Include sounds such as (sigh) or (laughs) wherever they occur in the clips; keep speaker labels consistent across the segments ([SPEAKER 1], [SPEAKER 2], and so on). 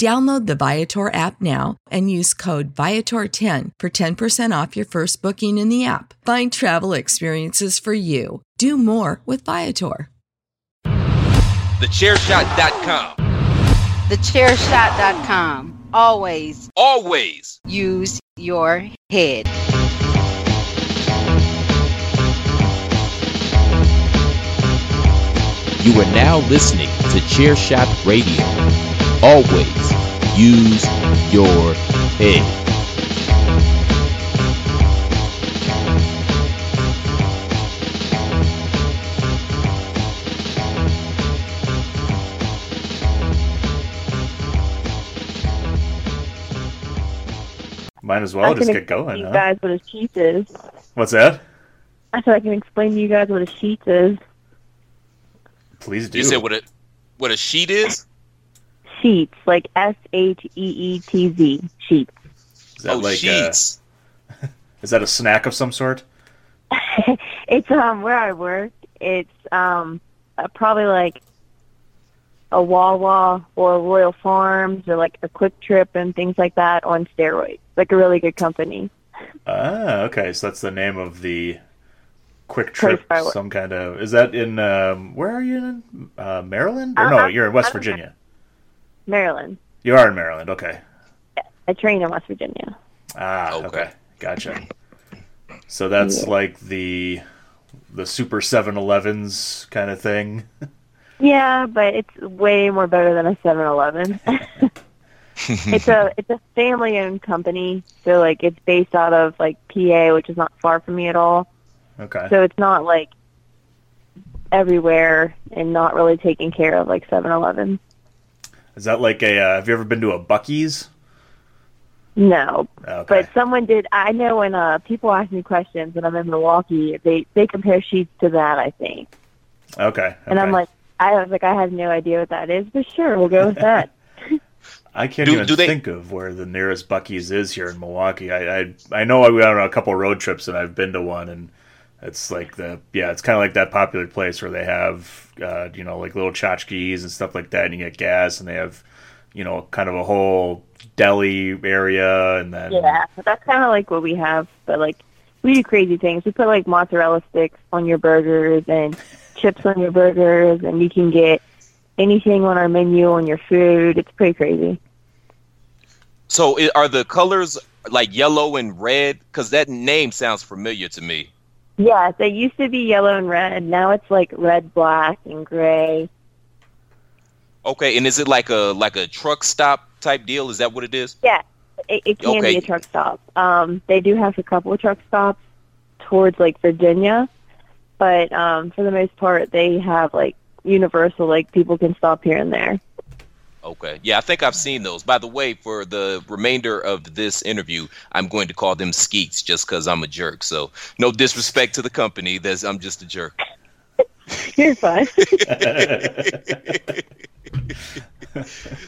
[SPEAKER 1] Download the Viator app now and use code Viator10 for 10% off your first booking in the app. Find travel experiences for you. Do more with Viator.
[SPEAKER 2] TheChairShot.com.
[SPEAKER 3] TheChairShot.com. Always
[SPEAKER 2] Always.
[SPEAKER 3] use your head.
[SPEAKER 4] You are now listening to Chairshot Radio. Always use your head.
[SPEAKER 5] Might as well
[SPEAKER 6] I
[SPEAKER 5] just get going,
[SPEAKER 6] explain to
[SPEAKER 5] huh?
[SPEAKER 6] guys what a sheet is.
[SPEAKER 5] What's that?
[SPEAKER 6] I said I can explain to you guys what a sheet is.
[SPEAKER 5] Please do.
[SPEAKER 2] You said what a what a sheet is?
[SPEAKER 6] Sheetz, like S H E E T Z, Sheetz.
[SPEAKER 5] Is that
[SPEAKER 2] oh,
[SPEAKER 5] like uh,
[SPEAKER 2] Sheetz. (laughs)
[SPEAKER 5] is that a snack of some sort? (laughs)
[SPEAKER 6] it's um where I work. It's um uh, probably like a Wawa or Royal Farms or like a QuikTrip and things like that on steroids. Like a really good company.
[SPEAKER 5] Ah, okay. So that's the name of the quick trip.
[SPEAKER 6] where I work.
[SPEAKER 5] Some kind of. Is that in? Um, where are you in? Uh, Maryland? Or
[SPEAKER 6] Uh,
[SPEAKER 5] no,
[SPEAKER 6] I'm-
[SPEAKER 5] you're in West
[SPEAKER 6] I'm-
[SPEAKER 5] Virginia.
[SPEAKER 6] Maryland.
[SPEAKER 5] You are in Maryland. Okay.
[SPEAKER 6] I train in West Virginia.
[SPEAKER 5] Ah,
[SPEAKER 2] Okay.
[SPEAKER 5] okay. Gotcha. So that's
[SPEAKER 6] Yeah.
[SPEAKER 5] like the the Super 7-Elevens kind of thing.
[SPEAKER 6] Yeah, but it's way more better than a 7-Eleven. (laughs) it's a it's a family owned company, so like it's based out of like PA, which is not far from me at all.
[SPEAKER 5] Okay.
[SPEAKER 6] So it's not like everywhere and not really taken care of like 7-Eleven.
[SPEAKER 5] Is that like a? Uh, have you ever been to a Buc-ee's?
[SPEAKER 6] No,
[SPEAKER 5] Okay.
[SPEAKER 6] but someone did. I know when uh people ask me questions when I'm in Milwaukee, they they compare Sheetz to that. I think,
[SPEAKER 5] okay.
[SPEAKER 6] and I'm like, I was like, I have no idea what that is, but sure, we'll go with that. (laughs) (laughs)
[SPEAKER 5] I can't
[SPEAKER 2] Do-
[SPEAKER 5] even
[SPEAKER 2] do they-
[SPEAKER 5] think of where the nearest Buc-ee's is here in Milwaukee. I I, I know I went on a couple road trips and I've been to one, and it's like the yeah, it's kind of like that popular place where they have uh, you know like little tchotchkes and stuff like that, and you get gas, and they have you know kind of a whole deli area, and then
[SPEAKER 6] Yeah, that's kind of like what we have, but like we do crazy things. We put like mozzarella sticks on your burgers and chips on your burgers, and you can get anything on our menu on your food. It's pretty crazy.
[SPEAKER 2] So are the colors like yellow and red? Because that name sounds familiar to me.
[SPEAKER 6] Yeah, they used to be yellow and red. Now it's like red, black, and gray.
[SPEAKER 2] Okay, and is it like a like a truck stop type deal? Is that what it is?
[SPEAKER 6] Yeah, it, it can
[SPEAKER 2] Okay.
[SPEAKER 6] be a truck stop. Um, they do have a couple of truck stops towards like Virginia, but um, for the most part, they have like universal. Like people can stop here and there.
[SPEAKER 2] Okay. Yeah, I think I've seen those. By the way, for the remainder of this interview, I'm going to call them skeets just because I'm a jerk. So no disrespect to the company. That's I'm just a jerk.
[SPEAKER 6] You're fine. (laughs)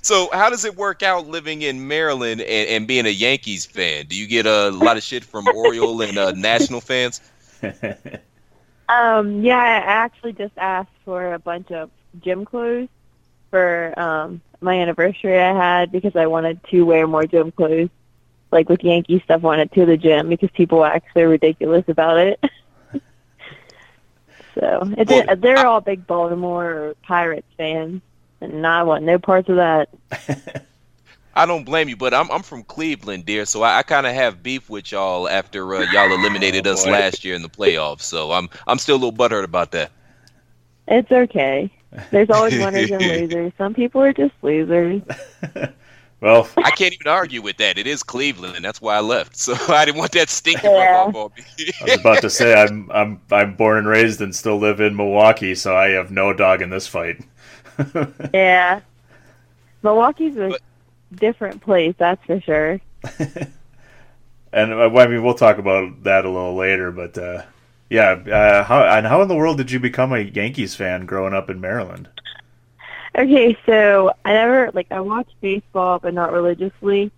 [SPEAKER 2] so how does it work out living in Maryland and, and, being a Yankees fan? Do you get a lot of shit from Oriole and uh, National fans? (laughs)
[SPEAKER 6] Um, yeah, I actually just asked for a bunch of gym clothes for um, my anniversary I had because I wanted to wear more gym clothes. Like with Yankee stuff on it to the gym because people act so ridiculous about it. (laughs) so it,
[SPEAKER 2] well,
[SPEAKER 6] they're I, all big Baltimore Pirates fans, and I want no parts of that. (laughs)
[SPEAKER 2] I don't blame you, but I'm I'm from Cleveland, dear, so I, I kind of have beef with y'all after uh, y'all (laughs) oh, eliminated
[SPEAKER 5] oh,
[SPEAKER 2] us last year in the playoffs. So I'm I'm still a little butthurt about that.
[SPEAKER 6] It's okay. There's always winners and (laughs) losers. Some people are just losers. (laughs)
[SPEAKER 5] well,
[SPEAKER 2] I can't even argue with that. It is Cleveland, and that's why I left. So (laughs) I didn't want that stinking
[SPEAKER 6] yeah.
[SPEAKER 2] rub on me.
[SPEAKER 5] I was about to say I'm I'm I'm born and raised and still live in Milwaukee, so I have no dog in this fight.
[SPEAKER 6] yeah, Milwaukee's a
[SPEAKER 2] but,
[SPEAKER 6] different place, that's for sure.
[SPEAKER 5] and uh, I mean, we'll talk about that a little later, but. Uh, yeah, uh, how, and how in the world did you become a Yankees fan growing up in Maryland?
[SPEAKER 6] Okay, so I never like I watched baseball, but not religiously.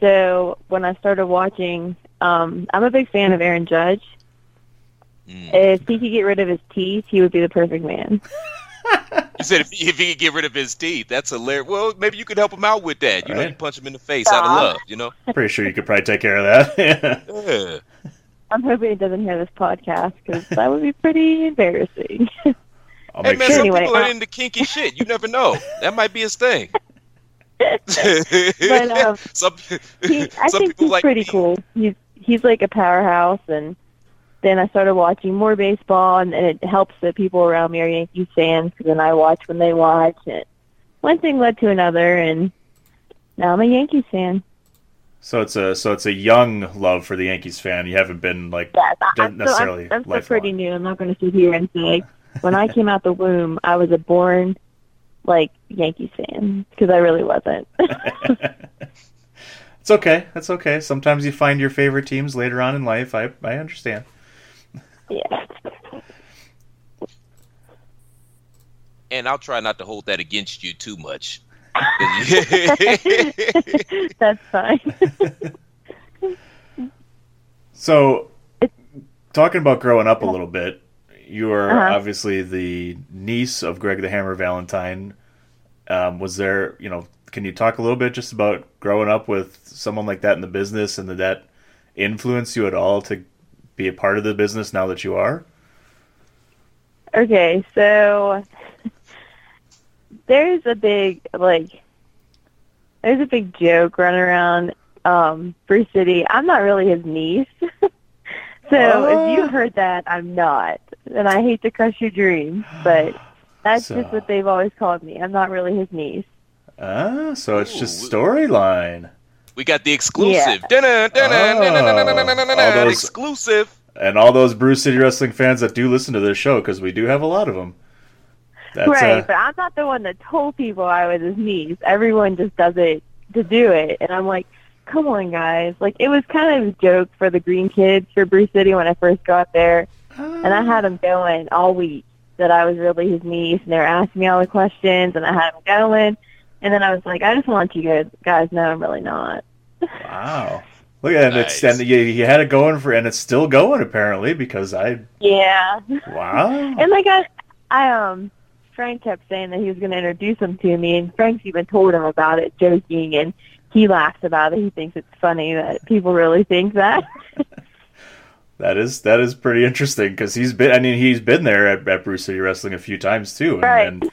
[SPEAKER 6] So when I started watching, um, I'm a big fan of Aaron Judge.
[SPEAKER 2] Mm.
[SPEAKER 6] If he could get rid of his teeth, he would be the perfect man. (laughs)
[SPEAKER 2] you said if he, if he, could get rid of his teeth, that's hilarious. Well, maybe you could help him out with that. You
[SPEAKER 5] right.
[SPEAKER 2] know, you punch him in the face out of love. You know,
[SPEAKER 5] pretty sure you could probably take care of that. (laughs)
[SPEAKER 2] yeah.
[SPEAKER 6] I'm hoping he doesn't hear this podcast because that would be pretty embarrassing. (laughs)
[SPEAKER 5] I'll
[SPEAKER 2] hey man,
[SPEAKER 5] sure.
[SPEAKER 2] some
[SPEAKER 6] anyway,
[SPEAKER 2] people are
[SPEAKER 6] uh,
[SPEAKER 2] into kinky shit. You never know. That might be his thing. (laughs)
[SPEAKER 6] but um, (laughs)
[SPEAKER 2] some,
[SPEAKER 6] he, I think he's
[SPEAKER 2] like
[SPEAKER 6] pretty
[SPEAKER 2] me.
[SPEAKER 6] cool. He's he's like a powerhouse, and then I started watching more baseball, and, and it helps that people around me are Yankees fans because then I watch when they watch. And one thing led to another, and now I'm a Yankees fan.
[SPEAKER 5] So it's a so it's a young love for the Yankees fan. You haven't been like
[SPEAKER 6] yes, I'm,
[SPEAKER 5] necessarily.
[SPEAKER 6] So I'm, I'm still pretty new. I'm not going to sit here and say when I (laughs) came out the womb, I was a born like Yankees fan because I really wasn't. (laughs)
[SPEAKER 5] it's okay. That's okay. Sometimes you find your favorite teams later on in life. I I understand.
[SPEAKER 6] Yeah.
[SPEAKER 2] And I'll try not to hold that against you too much. (laughs)
[SPEAKER 6] That's fine.
[SPEAKER 5] so, talking about growing up a little bit, you are
[SPEAKER 6] uh-huh.
[SPEAKER 5] obviously the niece of Greg the Hammer Valentine. Um, was there, you know, can you talk a little bit just about growing up with someone like that in the business and did that influence you at all to be a part of the business now that you are?
[SPEAKER 6] Okay, so there's a big like there's a big joke running around um Brew City. I'm not really his niece. so if you heard that, I'm not. And I hate to crush your dreams, but that's
[SPEAKER 5] so.
[SPEAKER 6] just what they've always called me. I'm not really his niece.
[SPEAKER 5] Ah, so it's
[SPEAKER 2] Ooh.
[SPEAKER 5] just storyline.
[SPEAKER 2] We got the exclusive.
[SPEAKER 5] Yeah.
[SPEAKER 2] Exclusive.
[SPEAKER 5] And all those Brew City Wrestling fans that do listen to this show, because we do have a lot of them
[SPEAKER 6] right,
[SPEAKER 5] uh,
[SPEAKER 6] but I'm not the one that told people I was his niece. Everyone just does it to do it, and I'm like, come on, guys. Like it was kind of a joke for the Green Kids for Brew City when I first got there, and I had them going all week that I was really his niece, and they were asking me all the questions, and I had them going, and then I was like, I just want you guys guys know I'm really not.
[SPEAKER 5] wow. Look at it. It's,
[SPEAKER 2] Nice.
[SPEAKER 5] and you, you had it going for, and it's still going apparently because I.
[SPEAKER 6] Yeah.
[SPEAKER 5] Wow. (laughs)
[SPEAKER 6] And like I, I um, Frank kept saying that he was going to introduce him to me, and Frank's even told him about it, joking, and he laughs about it. He thinks it's funny that people really think that. (laughs)
[SPEAKER 5] That is that is pretty interesting because he's been. I mean, he's been there at, at Brew City Wrestling a few times too, and,
[SPEAKER 6] Right.
[SPEAKER 5] and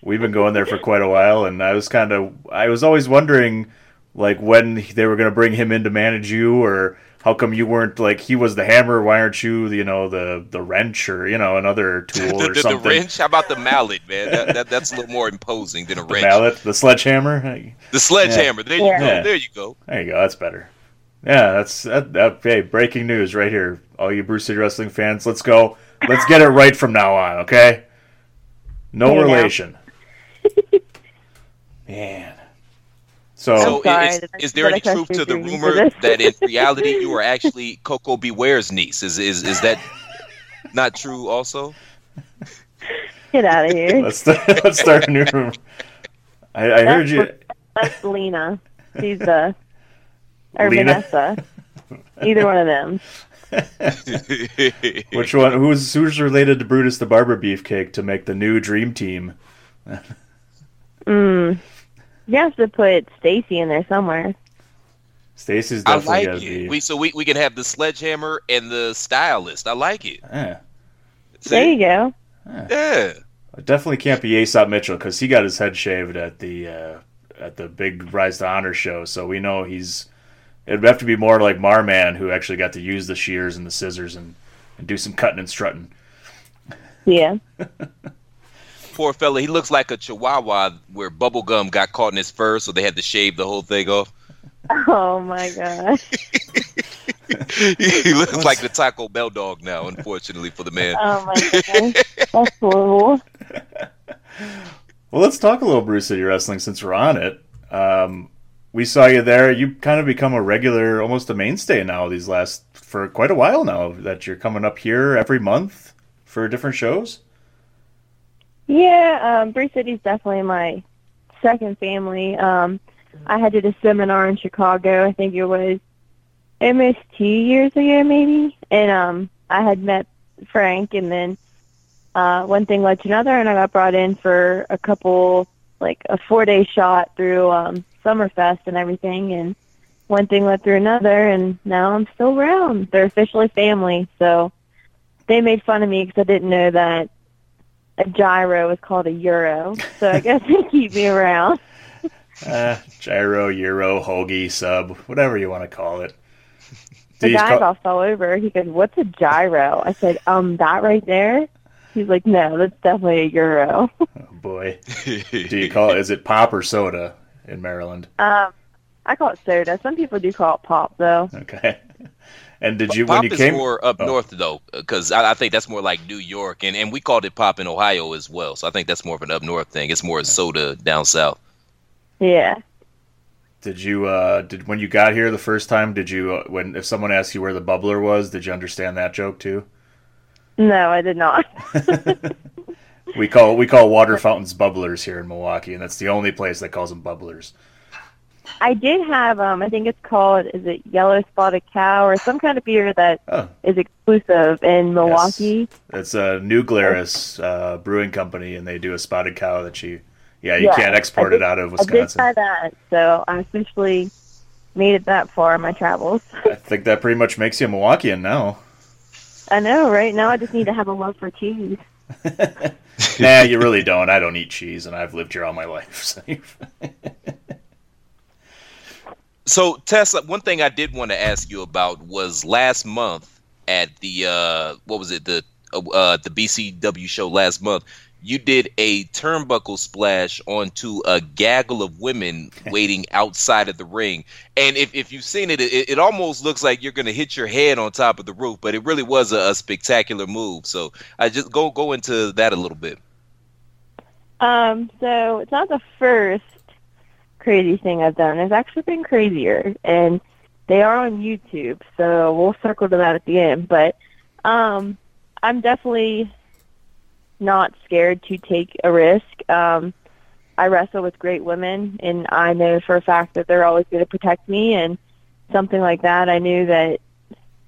[SPEAKER 5] we've been going there for quite a while. And I was kind of, I was always wondering, like when they were going to bring him in to manage you, or how come you weren't like he was the hammer? Why aren't you, you know, the the wrench or you know another (laughs) tool
[SPEAKER 2] the,
[SPEAKER 5] or
[SPEAKER 2] the, the wrench. How about the mallet, man? That, that, that's a little more imposing than a
[SPEAKER 5] the
[SPEAKER 2] wrench.
[SPEAKER 5] mallet, the sledgehammer.
[SPEAKER 2] The sledgehammer. There you
[SPEAKER 6] Yeah.
[SPEAKER 2] go.
[SPEAKER 5] Yeah.
[SPEAKER 2] There you go.
[SPEAKER 5] There you go. That's better. Yeah, that's that, that. Hey, breaking news right here, all you Brew City Wrestling fans. Let's go. Let's get it right from now on. Okay. No relation. (laughs) Man. So,
[SPEAKER 2] So
[SPEAKER 6] sorry
[SPEAKER 2] is, is there
[SPEAKER 6] that
[SPEAKER 2] any truth to the rumor that in (laughs) reality you are actually Koko B. Ware's niece? Is is is that not true? Also,
[SPEAKER 6] Get out of here.
[SPEAKER 5] let's let's start a new rumor. I, I heard you.
[SPEAKER 6] That's Lena. She's the or (laughs)
[SPEAKER 5] Lena?
[SPEAKER 6] Vanessa. Either one of them. (laughs)
[SPEAKER 5] Which one? Who's who's related to Brutus the Barber Beefcake to make the new Dream Team?
[SPEAKER 6] Mm. You have to put Stacy in there somewhere.
[SPEAKER 5] Stacy's
[SPEAKER 2] I
[SPEAKER 5] definitely
[SPEAKER 2] like
[SPEAKER 5] gotta
[SPEAKER 2] it.
[SPEAKER 5] be.
[SPEAKER 2] We so we, we can have the sledgehammer and the stylist. I like it.
[SPEAKER 5] Eh,
[SPEAKER 2] See?
[SPEAKER 6] There you go.
[SPEAKER 2] Yeah.
[SPEAKER 5] it definitely can't be Aesop Mitchell because he got his head shaved at the uh, at the big Rise to Honor show, so we know he's. It'd have to be more like Marman, who actually got to use the shears and the scissors and, and do some cutting and strutting.
[SPEAKER 6] Yeah. (laughs)
[SPEAKER 2] Poor fella. He looks like a chihuahua where bubblegum got caught in his fur, so they had to shave the whole thing off.
[SPEAKER 6] Oh my gosh. (laughs)
[SPEAKER 2] he looks like the Taco Bell dog now, unfortunately for the man.
[SPEAKER 6] Oh my gosh. That's horrible.
[SPEAKER 5] Well, let's talk a little Brew City Wrestling since we're on it. Um, we saw you there. You kind of become a regular, almost a mainstay now. These last for quite a while now that you're coming up here every month for different shows.
[SPEAKER 6] Yeah, um, Brew City's definitely my second family. Um, I had did a seminar in Chicago. I think it was almost two years ago, maybe. And um, I had met Frank, and then uh, one thing led to another, and I got brought in for a couple, like a four-day shot through um, Summerfest and everything. And one thing led through another, and now I'm still around. They're officially family, so they made fun of me because I didn't know that a gyro is called a euro. So I guess they keep me around. (laughs)
[SPEAKER 5] Uh, gyro, euro, hoagie, sub, whatever you want to call it.
[SPEAKER 6] The
[SPEAKER 5] Do you
[SPEAKER 6] guy
[SPEAKER 5] call-
[SPEAKER 6] got all over. He goes, "What's a gyro?" I said, "Um, that right there." He's like, "No, that's definitely a euro."
[SPEAKER 5] oh boy, (laughs) do you call it? Is it pop or soda in Maryland?
[SPEAKER 6] um, I call it soda. Some people do call it pop, though.
[SPEAKER 5] Okay. And did you
[SPEAKER 2] Pop
[SPEAKER 5] when you
[SPEAKER 2] is
[SPEAKER 5] came?
[SPEAKER 2] more up
[SPEAKER 5] Oh.
[SPEAKER 2] north though, because I, I think that's more like New York, and, and we called it pop in Ohio as well. So I think that's more of an up north thing. It's more a soda down south.
[SPEAKER 6] Yeah.
[SPEAKER 5] Did you uh did when you got here the first time? Did you uh, when if someone asked you where the bubbler was? Did you understand that joke too?
[SPEAKER 6] No, I did not. (laughs) (laughs)
[SPEAKER 5] We call we call water fountains bubblers here in Milwaukee, and that's the only place that calls them bubblers.
[SPEAKER 6] I did have um, I think it's called is it Yellow Spotted Cow or some kind of beer that
[SPEAKER 5] Oh,
[SPEAKER 6] is exclusive in Milwaukee.
[SPEAKER 5] it's a New Glarus uh, brewing company, and they do a spotted cow that you yeah you
[SPEAKER 6] Yeah,
[SPEAKER 5] can't export
[SPEAKER 6] did-
[SPEAKER 5] it out of Wisconsin.
[SPEAKER 6] I did try that, so I officially made it that far in my travels. (laughs)
[SPEAKER 5] I think that pretty much makes you a Milwaukeean now.
[SPEAKER 6] I know, right? Now I just need to have a love for cheese. (laughs) (laughs)
[SPEAKER 5] nah, you really don't. I don't eat cheese, and I've lived here all my life. So
[SPEAKER 2] So Tessa, one thing I did want to ask you about was last month at the uh, what was it the uh, uh, the BCW show last month. You did a turnbuckle splash onto a gaggle of women (laughs) waiting outside of the ring, and if, if you've seen it, it, it almost looks like you're going to hit your head on top of the roof. But it really was a, a spectacular move. So I just go go into that a little bit.
[SPEAKER 6] Um, so it's not the first crazy thing I've done. There's actually been crazier, and they are on YouTube. So we'll circle to that at the end. But um, I'm definitely not scared to take a risk. Um, I wrestle with great women, and I know for a fact that they're always going to protect me. And something like that, I knew that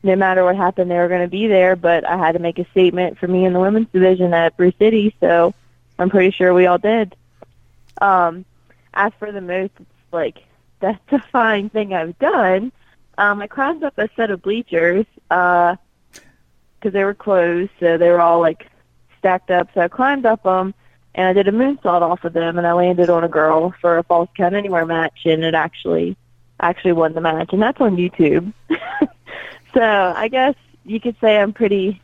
[SPEAKER 6] no matter what happened, they were going to be there. But I had to make a statement for me in the women's division at Brew City. So I'm pretty sure we all did. Um, as for the most like death defying thing I've done, um, I climbed up a set of bleachers because they were closed, so they were all like stacked up. So I climbed up them and I did a moonsault off of them, and I landed on a girl for a false count anywhere match, and it actually actually won the match, and that's on YouTube. (laughs) so I guess you could say I'm pretty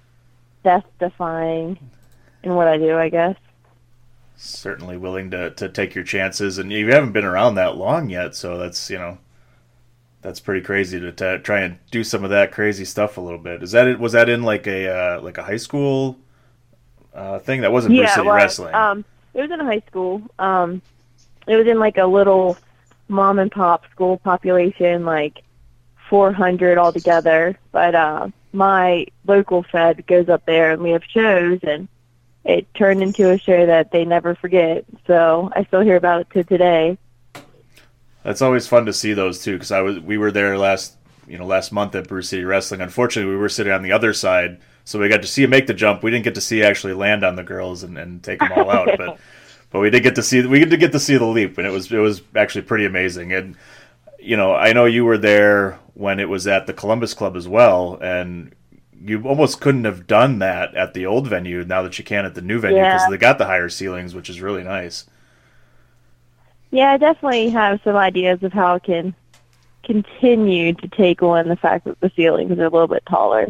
[SPEAKER 6] death defying in what I do. I guess.
[SPEAKER 5] Certainly willing to, to take your chances, and you haven't been around that long yet, so that's you know that's pretty crazy to t- try and do some of that crazy stuff a little bit. Is that it? Was that in like a uh, like a high school uh, thing that wasn't
[SPEAKER 6] Brew
[SPEAKER 5] City
[SPEAKER 6] well,
[SPEAKER 5] Wrestling?
[SPEAKER 6] Um, it was in a high school. Um, it was in like a little mom and pop school population, like 400 altogether. But uh, my local fed goes up there and we have shows, and it turned into a show that they never forget. So I still hear about it to today.
[SPEAKER 5] That's always fun to see those too, because I was we were there last you know last month at Brew City Wrestling. Unfortunately, we were sitting on the other side, so we got to see him make the jump. We didn't get to see actually land on the girls and, and take them all out, (laughs) but but we did get to see we did get to see the leap, and it was it was actually pretty amazing. And you know, I know you were there when it was at the Columbus Club as well, and you almost couldn't have done that at the old venue now that you can at the new venue because
[SPEAKER 6] Yeah.
[SPEAKER 5] they got the higher ceilings, which is really nice.
[SPEAKER 6] Yeah, I definitely have some ideas of how I can continue to take on the fact that the ceilings are a little bit taller.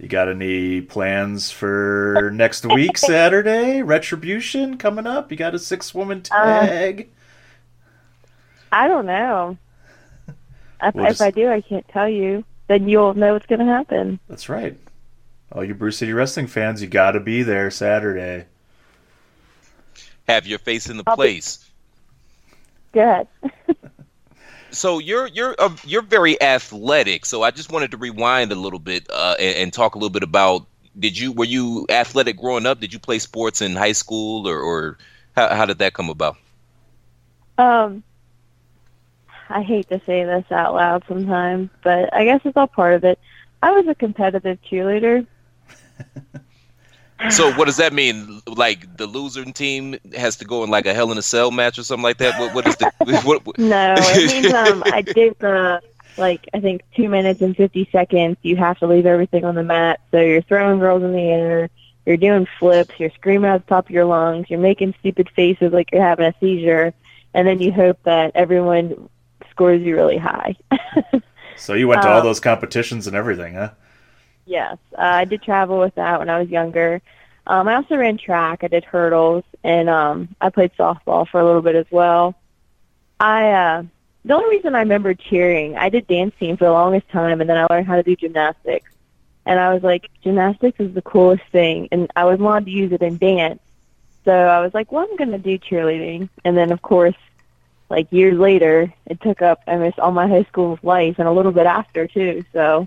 [SPEAKER 5] You got any plans for next week, (laughs) Saturday? Retribution coming up. You got a six woman
[SPEAKER 6] Uh,
[SPEAKER 5] tag.
[SPEAKER 6] I don't know. If,
[SPEAKER 5] We'll
[SPEAKER 6] if
[SPEAKER 5] just-
[SPEAKER 6] I do, I can't tell you. Then you'll know what's going to happen.
[SPEAKER 5] That's right. All you Brew City Wrestling fans, you got to be there Saturday.
[SPEAKER 2] Have your face in the
[SPEAKER 6] I'll be-
[SPEAKER 2] place.
[SPEAKER 6] Go ahead. (laughs)
[SPEAKER 2] So you're you're uh, you're very athletic. So I just wanted to rewind a little bit uh, and, and talk a little bit about. Did you were you athletic growing up? Did you play sports in high school or, or how, how did that come about?
[SPEAKER 6] Um, I hate to say this out loud sometimes, but I guess it's all part of it. I was a competitive cheerleader. (laughs)
[SPEAKER 2] So what does that mean? Like the losing team has to go in like a Hell in a Cell match or something like that? What what is the (laughs) what, what-
[SPEAKER 6] No, it (laughs) means um, I did the like I think two minutes and fifty seconds. You have to leave everything on the mat. So you're throwing girls in the air, you're doing flips, you're screaming at the top of your lungs, you're making stupid faces like you're having a seizure, and then you hope that everyone scores you really high. (laughs)
[SPEAKER 5] So you went to all
[SPEAKER 6] Um,
[SPEAKER 5] those competitions and everything, huh?
[SPEAKER 6] Yes, uh, I did travel with that when I was younger. Um, I also ran track. I did hurdles, and um, I played softball for a little bit as well. I uh, the only reason I remember cheering, I did team for the longest time, and then I learned how to do gymnastics. And I was like, gymnastics is the coolest thing, and I was wanted to use it in dance. So I was like, well, I'm going to do cheerleading. And then, of course, like years later, it took up almost all my high school life and a little bit after too. So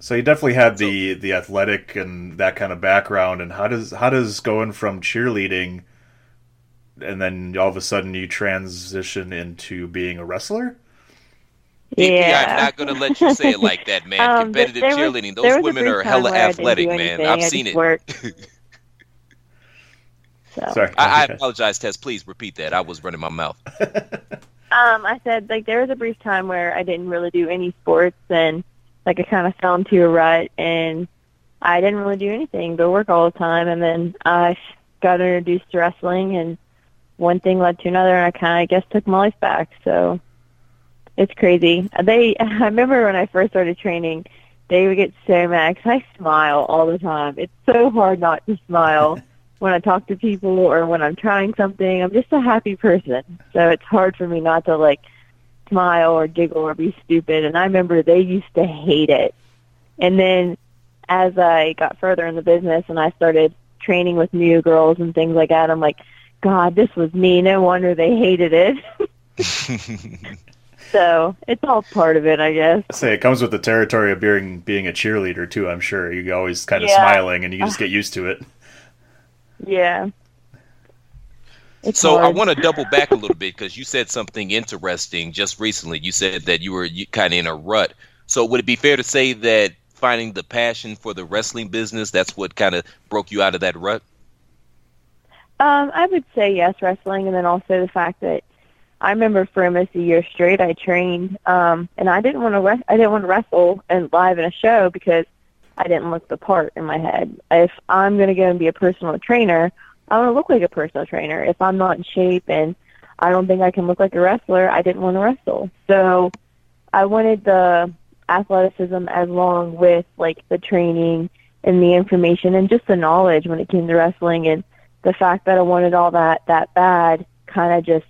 [SPEAKER 5] So you definitely had the the athletic and that kind of background. And how does how does going from cheerleading and then all of a sudden you transition into being a wrestler?
[SPEAKER 6] yeah.
[SPEAKER 2] I'm not gonna let you say it like that, man. (laughs)
[SPEAKER 6] Um,
[SPEAKER 2] Competitive
[SPEAKER 6] there was-
[SPEAKER 2] cheerleading, those women are hella
[SPEAKER 6] where I didn't
[SPEAKER 2] athletic, man. I've
[SPEAKER 6] I
[SPEAKER 2] seen it.
[SPEAKER 6] worked. (laughs) So.
[SPEAKER 5] Sorry.
[SPEAKER 2] I, I apologize, Tess. Please repeat that. I was running my mouth. (laughs)
[SPEAKER 6] Um, I said like there was a brief time where I didn't really do any sports and like I kind of fell into a rut and I didn't really do anything but work all the time and then I got introduced to wrestling and one thing led to another and I kind of I guess took my life back. So it's crazy. They (laughs) I remember when I first started training, they would get so mad 'cause I smile all the time. It's so hard not to smile. (laughs) when I talk to people or when I'm trying something. I'm just a happy person, so it's hard for me not to like smile or giggle or be stupid. And I remember they used to hate it. And then as I got further in the business and I started training with new girls and things like that, I'm like, God, this was me. No wonder they hated it. (laughs) so it's all part of it, I guess.
[SPEAKER 5] I say it comes with the territory of being being a cheerleader too. I'm sure you always kind of
[SPEAKER 6] Yeah.
[SPEAKER 5] smiling and you just (laughs) get used to it.
[SPEAKER 6] Yeah. It's
[SPEAKER 2] so I want to double back a little bit because you said something interesting just recently. You said that you were kind of in a rut. So would it be fair to say that finding the passion for the wrestling business that's what kind of broke you out of that rut?
[SPEAKER 6] Um, I would say yes, wrestling, and then also the fact that I remember for almost a year straight I trained, um, and I didn't want to re- I didn't want to wrestle and live in a show because I didn't look the part in my head. If I'm going to go and be a personal trainer, I want to look like a personal trainer. If I'm not in shape and I don't think I can look like a wrestler, I didn't want to wrestle. So I wanted the athleticism as long with like the training and the information and just the knowledge when it came to wrestling and the fact that I wanted all that that bad kind of just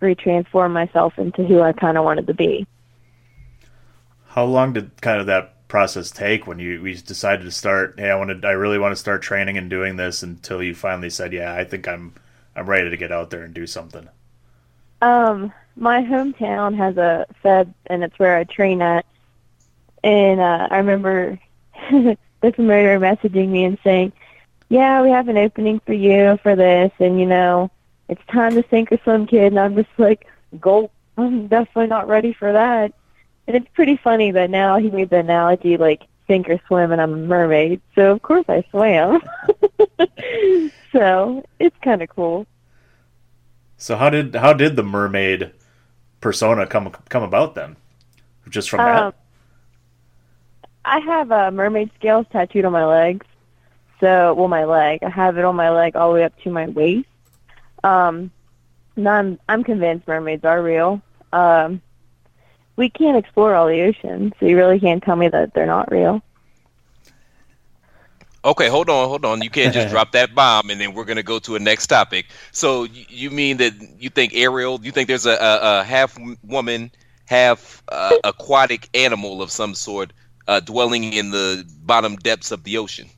[SPEAKER 6] retransformed myself into who I kind of wanted to be.
[SPEAKER 5] How long did kind of that process take when you we decided to start? Hey, I wanted, I really want to start training and doing this until you finally said, yeah, I think I'm I'm ready to get out there and do something.
[SPEAKER 6] Um, my hometown has a Fed, and it's where I train at. And uh, I remember (laughs) the promoter messaging me and saying, "Yeah, we have an opening for you for this, and you know, it's time to sink or swim, kid." And I'm just like, "Go! I'm definitely not ready for that." And it's pretty funny that now he made the analogy like sink or swim, and I'm a mermaid, so of course I swam. (laughs) so it's kind of cool.
[SPEAKER 5] So how did how did the mermaid persona come come about then? Just from
[SPEAKER 6] Um,
[SPEAKER 5] that?
[SPEAKER 6] I have a mermaid scales tattooed on my legs. So, well, my leg. I have it on my leg all the way up to my waist. Um, and I'm I'm convinced mermaids are real. Um, we can't explore all the oceans, so you really can't tell me that they're not real.
[SPEAKER 2] Okay, hold on, hold on. You can't just (laughs) drop that bomb and then we're going to go to a next topic. So you mean that you think Ariel, you think there's a, a, a half woman, half uh, aquatic animal of some sort uh, dwelling in the bottom depths of the ocean?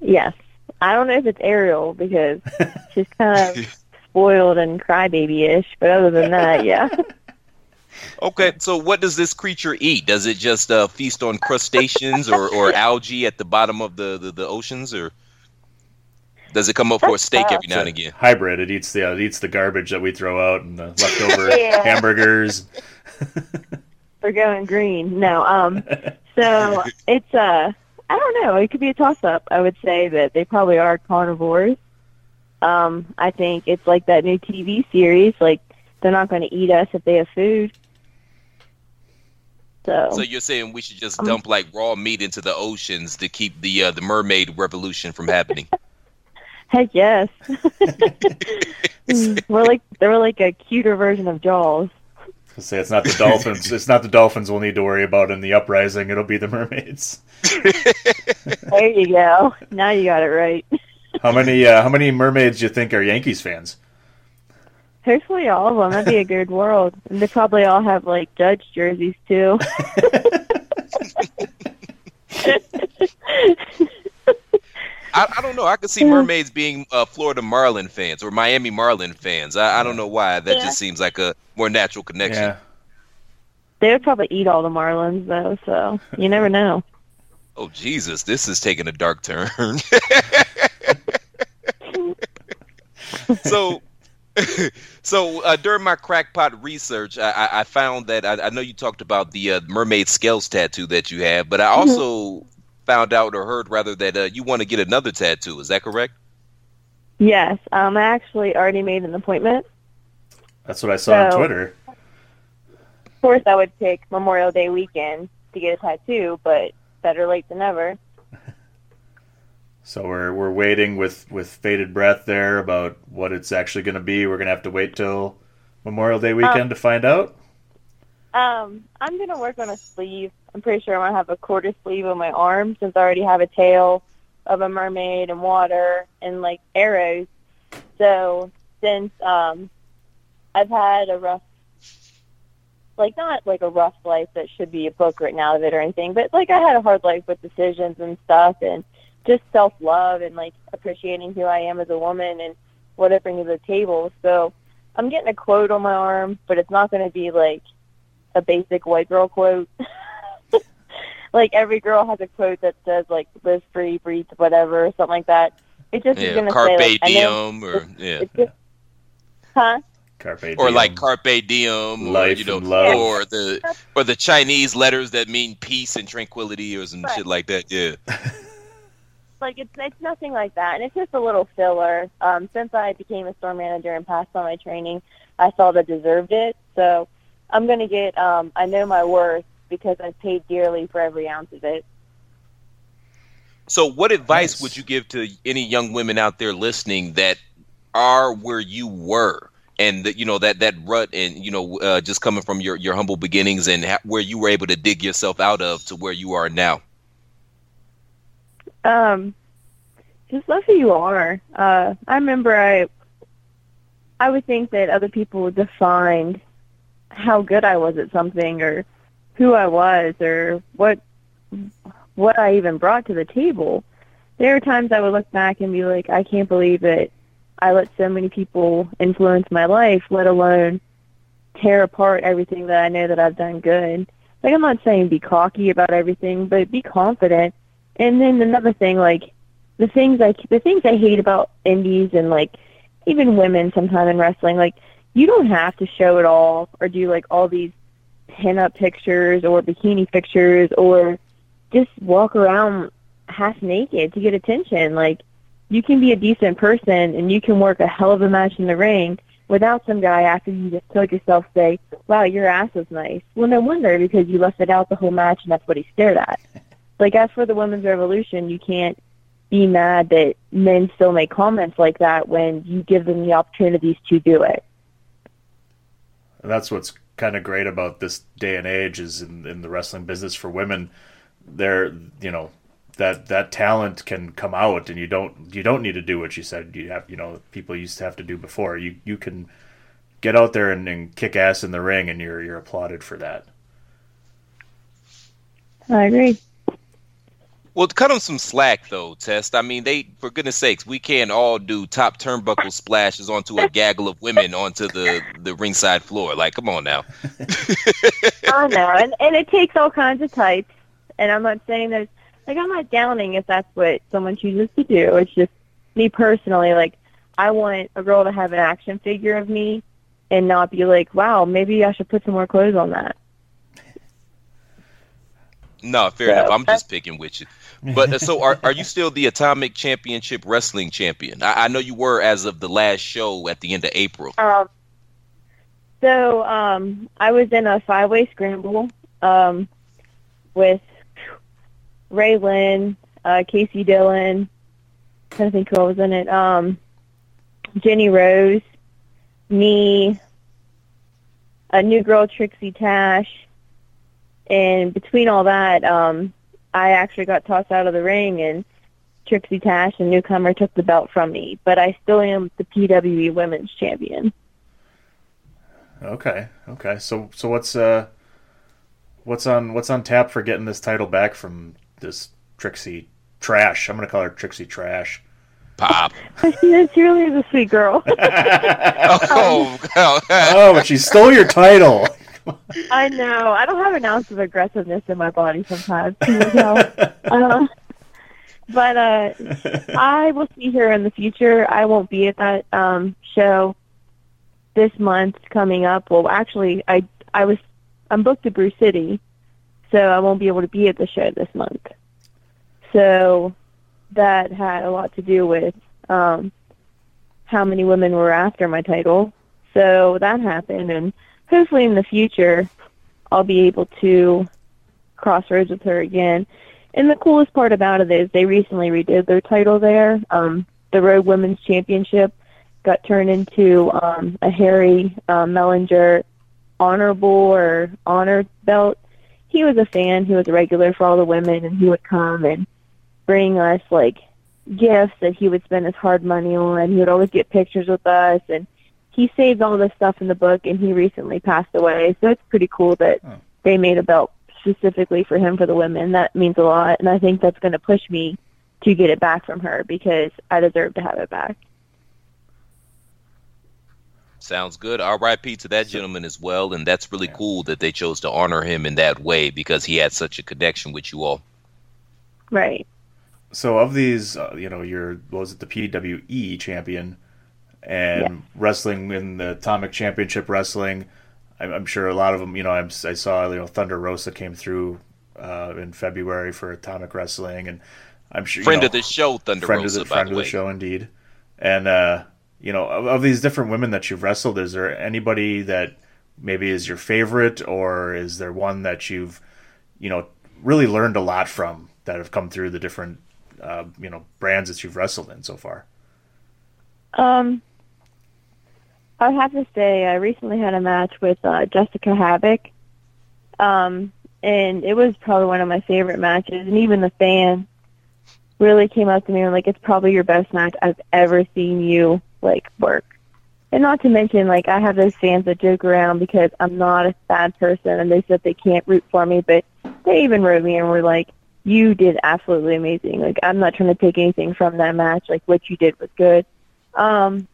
[SPEAKER 6] Yes, I don't know if it's Ariel because (laughs) she's kind of (laughs) spoiled and crybaby-ish, but other than that, yeah.
[SPEAKER 2] Okay, so what does this creature eat? Does it just uh, feast on crustaceans or, or (laughs) algae at the bottom of the, the, the oceans, or does it come up for a steak every now and again?
[SPEAKER 5] Hybrid. It eats the it eats the garbage that we throw out and the leftover (laughs)
[SPEAKER 6] Yeah.
[SPEAKER 5] hamburgers. (laughs)
[SPEAKER 6] We're going green. No, um, so it's uh, I don't know. It could be a toss-up. I would say that they probably are carnivores. Um, I think it's like that new TV series. Like they're not going to eat us if they have food. So,
[SPEAKER 2] So you're saying we should just dump like raw meat into the oceans to keep the uh, the mermaid revolution from happening? (laughs)
[SPEAKER 6] heck yes. (laughs) we're like they're like a cuter version of Jaws.
[SPEAKER 5] I'll say it's not the dolphins. it's not the dolphins we'll need to worry about in the uprising. It'll be the mermaids. (laughs)
[SPEAKER 6] There you go. Now you got it right.
[SPEAKER 5] How many uh, how many mermaids do you think are Yankees fans?
[SPEAKER 6] Hopefully all of them. That'd be a good world. And they probably all have like judge jerseys too.
[SPEAKER 2] I, I don't know. I could see mermaids being uh, Florida Marlin fans or Miami Marlin fans. I, I don't know why. That
[SPEAKER 6] Yeah.
[SPEAKER 2] just seems like a more natural connection.
[SPEAKER 5] Yeah.
[SPEAKER 6] They would probably eat all the marlins though, so you never know. (laughs)
[SPEAKER 2] Oh Jesus, this is taking a dark turn. (laughs) (laughs) so, (laughs) so uh, during my crackpot research, I, I- I found that I, I know you talked about the uh, mermaid scales tattoo that you have, but I also found out or heard rather that uh, you want to get another tattoo. Is that correct?
[SPEAKER 6] Yes, um, I actually already made an appointment.
[SPEAKER 5] That's what I saw on Twitter.
[SPEAKER 6] Of course, I would pick Memorial Day weekend to get a tattoo, but better late than never.
[SPEAKER 5] So we're we're waiting with with bated breath there about what it's actually going to be. We're going to have to wait till Memorial Day weekend to find out.
[SPEAKER 6] Um, I'm gonna work on a sleeve. I'm pretty sure I'm gonna have a quarter sleeve on my arm since I already have a tail, of a mermaid and water and like arrows. So since um, I've had a rough, like not like a rough life that should be a book written out of it or anything, but like I had a hard life with decisions and stuff and just self love and like appreciating who I am as a woman and what I bring to the table. So I'm getting a quote on my arm, but it's not going to be like a basic white girl quote. (laughs) like every girl has a quote that says like live free, breathe, whatever, or something like that. It just is
[SPEAKER 2] Yeah,
[SPEAKER 6] going to
[SPEAKER 2] carpe
[SPEAKER 6] say like, I know-
[SPEAKER 2] diem, or yeah,
[SPEAKER 6] it's just, huh?
[SPEAKER 5] Carpe diem.
[SPEAKER 2] or like carpe diem, or you know,
[SPEAKER 5] love.
[SPEAKER 2] or the or the Chinese letters that mean peace and tranquility, or some
[SPEAKER 6] Right.
[SPEAKER 2] shit like that. Yeah. (laughs)
[SPEAKER 6] like it's it's nothing like that, and it's just a little filler. Um, since I became a store manager and passed on my training, I felt I deserved it. So I'm gonna get. Um, I know my worth because I paid dearly for every ounce of it.
[SPEAKER 2] So, what advice
[SPEAKER 5] Nice.
[SPEAKER 2] would you give to any young women out there listening that are where you were, and that you know that that rut, and you know, uh, just coming from your your humble beginnings, and ha- where you were able to dig yourself out of to where you are now?
[SPEAKER 6] Um, just love who you are. Uh, I remember I, I would think that other people would defined how good I was at something or who I was or what, what I even brought to the table. There are times I would look back and be like, I can't believe that I let so many people influence my life, let alone tear apart everything that I know that I've done good. Like I'm not saying be cocky about everything, but be confident and then another thing, like the things I the things I hate about indies and like even women sometimes in wrestling, like you don't have to show it all or do like all these pin up pictures or bikini pictures or just walk around half naked to get attention. Like you can be a decent person and you can work a hell of a match in the ring without some guy after you just killed yourself say, Wow, your ass was nice. Well no wonder because you left it out the whole match and that's what he stared at (laughs) like as for the women's revolution, you can't be mad that men still make comments like that when you give them the opportunities to do it.
[SPEAKER 5] And that's what's kind of great about this day and age is in, in the wrestling business for women. There, you know, that that talent can come out, and you don't you don't need to do what you said you have. You know, people used to have to do before. You you can get out there and, and kick ass in the ring, and you're you're applauded for that.
[SPEAKER 6] I agree.
[SPEAKER 2] Well, cut them some slack, though, Tess. I mean, they, for goodness sakes, we can't all do top turnbuckle splashes onto a gaggle of women onto the, the ringside floor. Like, come on now. (laughs)
[SPEAKER 6] I know, and and it takes all kinds of types. And I'm not saying that, like, I'm not downing if that's what someone chooses to do. It's just me personally. Like, I want a girl to have an action figure of me, and not be like, wow, maybe I should put some more clothes on that.
[SPEAKER 2] No, fair
[SPEAKER 6] So,
[SPEAKER 2] enough. I'm just picking with you. But uh, so, are are you still the Atomic Championship Wrestling Champion? I, I know you were as of the last show at the end of April.
[SPEAKER 6] Um, so um, I was in a five-way scramble um, with Ray Lynn, uh, Casey Dillon. trying to think who was in it. Um, Jenny Rose, me, a new girl Trixie Tash, and between all that, um, I actually got tossed out of the ring and. Trixie Tash, a newcomer, took the belt from me, but I still am the PWE Women's Champion.
[SPEAKER 5] Okay, okay. So so what's uh what's on what's on tap for getting this title back from this Trixie Trash? I'm gonna call her Trixie Trash.
[SPEAKER 2] Pop. (laughs)
[SPEAKER 6] She really is a sweet girl. (laughs)
[SPEAKER 2] Oh, oh, (laughs)
[SPEAKER 5] oh, but she stole your title.
[SPEAKER 6] I know. I don't have an ounce of aggressiveness in my body sometimes. You tell? uh, but uh, I will see her in the future. I won't be at that um, show this month coming up. Well, actually, I I was I'm booked to Brew City, so I won't be able to be at the show this month. So that had a lot to do with um, how many women were after my title. So that happened, and hopefully in the future I'll be able to crossroads with her again. And the coolest part about it is they recently redid their title there. Um, the Road Women's Championship got turned into um, a Harry uh, Mellinger honorable or honor belt. He was a fan. He was a regular for all the women, and he would come and bring us like gifts that he would spend his hard money on. He would always get pictures with us, and he saved all this stuff in the book. And he recently passed away, so it's pretty cool that
[SPEAKER 5] Oh.
[SPEAKER 6] they made a belt specifically for him for the women. That means a lot, and I think that's going to push me to get it back from her because I deserve to have it back.
[SPEAKER 2] Sounds good. R.I.P. to that gentleman as well, and that's really cool that they chose to honor him in that way because he had such a connection with you all.
[SPEAKER 6] Right.
[SPEAKER 5] So of these, uh, you know, you're what was it the PWE champion, and
[SPEAKER 6] Yeah.
[SPEAKER 5] wrestling in the Atomic Championship Wrestling. I'm, I'm sure a lot of them. You know, I'm, I saw you know Thunder Rosa came through uh, in February for Atomic Wrestling, and I'm sure you
[SPEAKER 2] Friend
[SPEAKER 5] know,
[SPEAKER 2] of the show, Thunder
[SPEAKER 5] friend
[SPEAKER 2] Rosa,
[SPEAKER 5] of the
[SPEAKER 2] by
[SPEAKER 5] friend
[SPEAKER 2] the
[SPEAKER 5] of the show, indeed. And uh, you know, of, of these different women that you've wrestled, is there anybody that maybe is your favorite, or is there one that you've, you know, really learned a lot from that have come through the different, uh, you know, brands that you've wrestled in so far?
[SPEAKER 6] Um, I have to say I recently had a match with uh, Jessica Havoc, um, and it was probably one of my favorite matches. And even the fans really came up to me and were like, "It's probably your best match I've ever seen you like work." And not to mention, like I have those fans that joke around because I'm not a bad person, and they said they can't root for me, but they even wrote me and were like, "You did absolutely amazing." Like I'm not trying to take anything from that match. Like what you did was good. Um,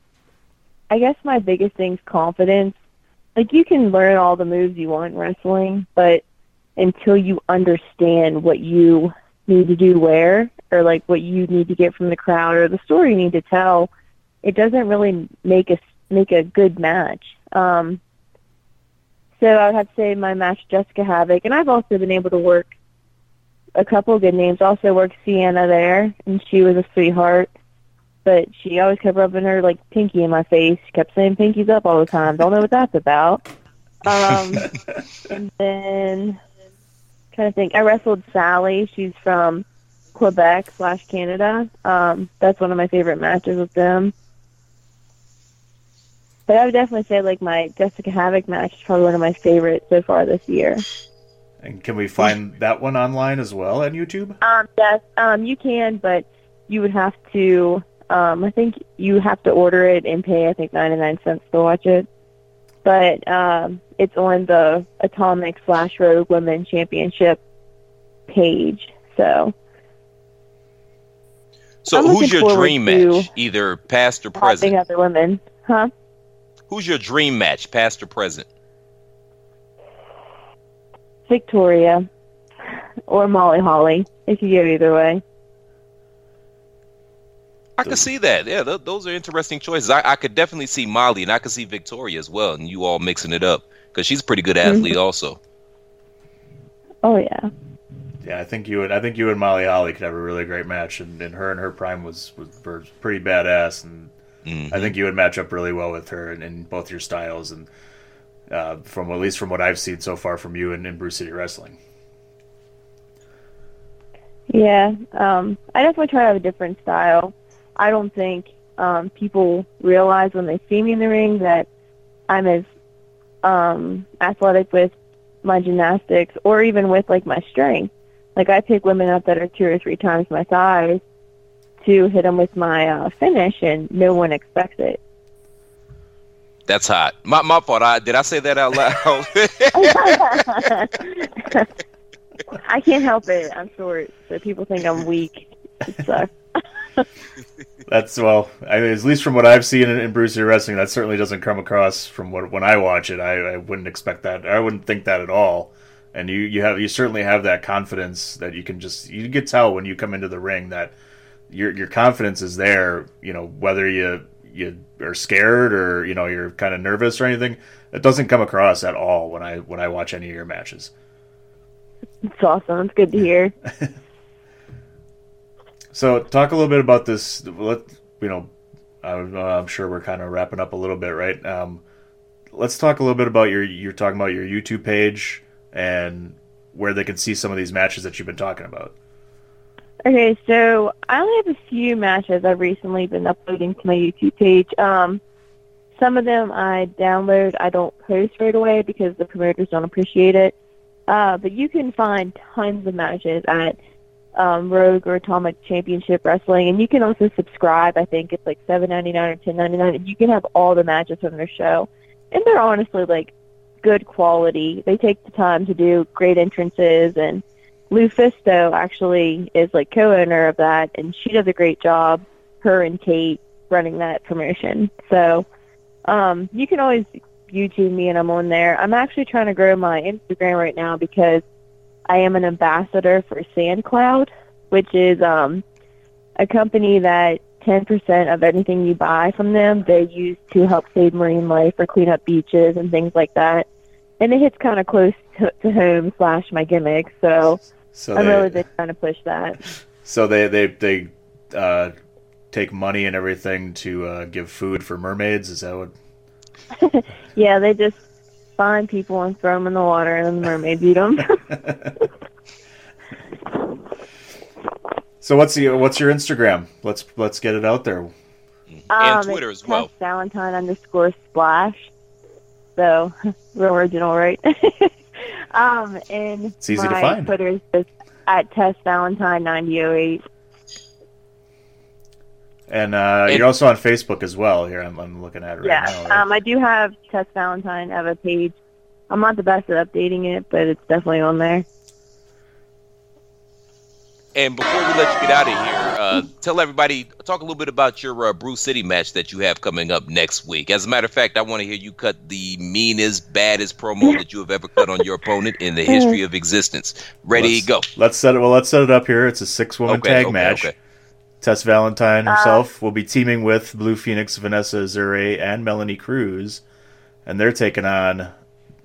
[SPEAKER 6] I guess my biggest thing's confidence. Like you can learn all the moves you want in wrestling, but until you understand what you need to do where, or like what you need to get from the crowd, or the story you need to tell, it doesn't really make a make a good match. Um, so I would have to say my match Jessica Havoc, and I've also been able to work a couple good names. Also worked Sienna there, and she was a sweetheart but she always kept rubbing her like pinky in my face. She kept saying pinkies up all the time. Don't know what that's about. Um, (laughs) and then kind of think, I wrestled Sally. She's from Quebec slash Canada. Um, that's one of my favorite matches with them. But I would definitely say like my Jessica Havoc match is probably one of my favorites so far this year.
[SPEAKER 5] And can we find that one online as well on YouTube?
[SPEAKER 6] Um, yes, um, you can, but you would have to. Um, I think you have to order it and pay. I think ninety nine cents to watch it. But um, it's on the Atomic slash Rogue Women Championship page. So
[SPEAKER 2] So,
[SPEAKER 6] I'm
[SPEAKER 2] who's your dream match, either past or present?
[SPEAKER 6] other women, huh?
[SPEAKER 2] Who's your dream match, past or present?
[SPEAKER 6] Victoria or Molly Holly. It could go either way.
[SPEAKER 2] I could see that. Yeah, th- those are interesting choices. I, I could definitely see Molly, and I could see Victoria as well, and you all mixing it up because she's a pretty good
[SPEAKER 6] Mm-hmm.
[SPEAKER 2] athlete, also.
[SPEAKER 6] Oh yeah.
[SPEAKER 5] Yeah, I think you and I think you and Molly Holly could have a really great match, and, and her and her prime was was, was pretty badass, and
[SPEAKER 2] Mhm.
[SPEAKER 5] I think you would match up really well with her in, in both your styles, and uh, from at least from what I've seen so far from you in, in Brew City Wrestling.
[SPEAKER 6] Yeah, um, I definitely try to have a different style. I don't think um, people realize when they see me in the ring that I'm as um, athletic with my gymnastics or even with like my strength. Like I pick women up that are two or three times my size to hit them with my uh, finish, and no one expects it.
[SPEAKER 2] That's hot. My my fault. I did I say that out loud? (laughs) (laughs)
[SPEAKER 6] I can't help it. I'm short, so people think I'm weak. It sucks.
[SPEAKER 5] That's well, I, at least from what I've seen in, in Brew City wrestling, that certainly doesn't come across from what when I watch it. I, I wouldn't expect that. I wouldn't think that at all. And you, you have you certainly have that confidence that you can just you can tell when you come into the ring that your your confidence is there. You know whether you you are scared or you know you're kind of nervous or anything. It doesn't come across at all when I when I watch any of your matches.
[SPEAKER 6] It's awesome. It's good to hear. (laughs)
[SPEAKER 5] So talk a little bit about this. Let you know, I'm, sure we're kind of wrapping up a little bit, right? Um, let's talk a little bit about your. You're talking about your YouTube page and where they can see some of these matches that you've been talking about.
[SPEAKER 6] Okay, so I only have a few matches I've recently been uploading to my YouTube page. Um, some of them I download, I don't post right away because the promoters don't appreciate it. Uh, but you can find tons of matches at um, Rogue or Atomic Championship Wrestling, and you can also subscribe. I think it's like seven ninety nine or ten ninety nine, and you can have all the matches from their show, and they're honestly like good quality. They take the time to do great entrances, and LuFisto actually is like co-owner of that, and she does a great job. Her and Kate running that promotion, so um, you can always YouTube me, and I'm on there. I'm actually trying to grow my Instagram right now because I am an ambassador for SandCloud, which is um, a company that 10% of anything you buy from them they use to help save marine life or clean up beaches and things like that. And it hits kind of close to, to home slash my gimmick, so,
[SPEAKER 5] So
[SPEAKER 6] I'm
[SPEAKER 5] they,
[SPEAKER 6] really just trying to push that.
[SPEAKER 5] so they they they uh, take money and everything to uh, give food for mermaids. Is that what? (laughs)
[SPEAKER 6] Yeah, they just find people and throw them in the water, and then the mermaid eat them. (laughs) (laughs)
[SPEAKER 5] So what's the what's your Instagram? Let's let's get it out there.
[SPEAKER 2] and
[SPEAKER 6] Um,
[SPEAKER 2] Twitter as well.
[SPEAKER 6] Valentine underscore splash. So (laughs) real original, right? um, and
[SPEAKER 5] It's easy to
[SPEAKER 6] my
[SPEAKER 5] find.
[SPEAKER 6] Twitter is just at Tess Valentine ninety oh eight.
[SPEAKER 5] And uh,
[SPEAKER 2] And-
[SPEAKER 5] you're also on Facebook as well. Here I'm, I'm looking at it right
[SPEAKER 6] Yeah,
[SPEAKER 5] now. right?
[SPEAKER 6] um, I do have Tess Valentine. I have a page. I'm not the best at updating it, but it's definitely on there.
[SPEAKER 2] And before we let you get out of here, uh, tell everybody, talk a little bit about your uh, Brew City match that you have coming up next week. As a matter of fact, I want to hear you cut the meanest, baddest promo (laughs) that you have ever cut on your opponent in the history of existence. Ready,
[SPEAKER 5] let's,
[SPEAKER 2] go.
[SPEAKER 5] Let's set it. Well, let's set it up here. It's a six woman
[SPEAKER 2] Okay,
[SPEAKER 5] tag
[SPEAKER 2] okay,
[SPEAKER 5] match.
[SPEAKER 2] okay.
[SPEAKER 5] Tess Valentine
[SPEAKER 6] Uh,
[SPEAKER 5] herself will be teaming with Blue Phoenix, Vanessa Zure, and Melanie Cruz, and they're taking on uh,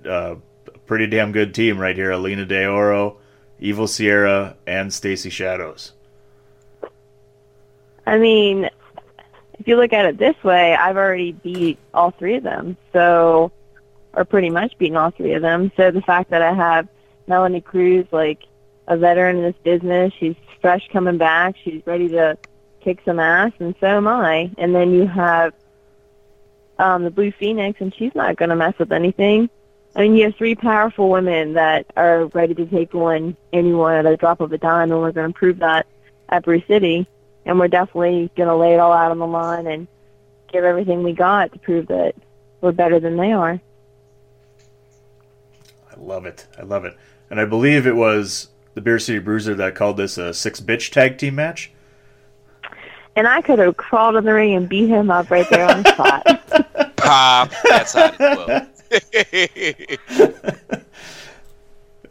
[SPEAKER 5] a pretty damn good team right here: Alina De Oro, Evil Sierra, and Stacy Shadows.
[SPEAKER 6] I mean, if you look at it this way, I've already beat all three of them, so or pretty much beaten all three of them. So the fact that I have Melanie Cruz, like a veteran in this business, she's fresh coming back, she's ready to kick some ass, and so am I. And then you have um, the Blue Phoenix, and she's not going to mess with anything. I mean, you have three powerful women that are ready to take on anyone at a drop of a dime, and we're going to prove that at Brew City. And we're definitely going to lay it all out on the line and give everything we got to prove that we're better than they are.
[SPEAKER 5] I love it. I love it. And I believe it was the Beer City Bruiser that called this a six bitch tag team match.
[SPEAKER 6] And I could have crawled in the ring and beat him up right there on the spot. (laughs)
[SPEAKER 2] Pop. That's hot as well.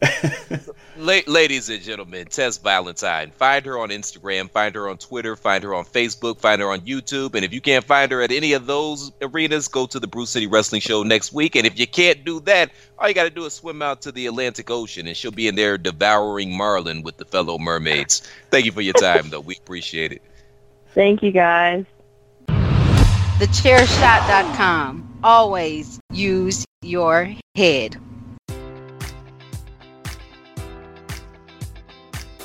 [SPEAKER 2] (laughs) La- ladies and gentlemen, Tess Valentine. Find her on Instagram, find her on Twitter, find her on Facebook, find her on YouTube. And if you can't find her at any of those arenas, go to the Brew City Wrestling Show next week. And if you can't do that, all you got to do is swim out to the Atlantic Ocean and she'll be in there devouring marlin with the fellow mermaids. Thank you for your time, though. We appreciate it.
[SPEAKER 6] Thank you guys.
[SPEAKER 3] TheChairShot.com. Always use your head.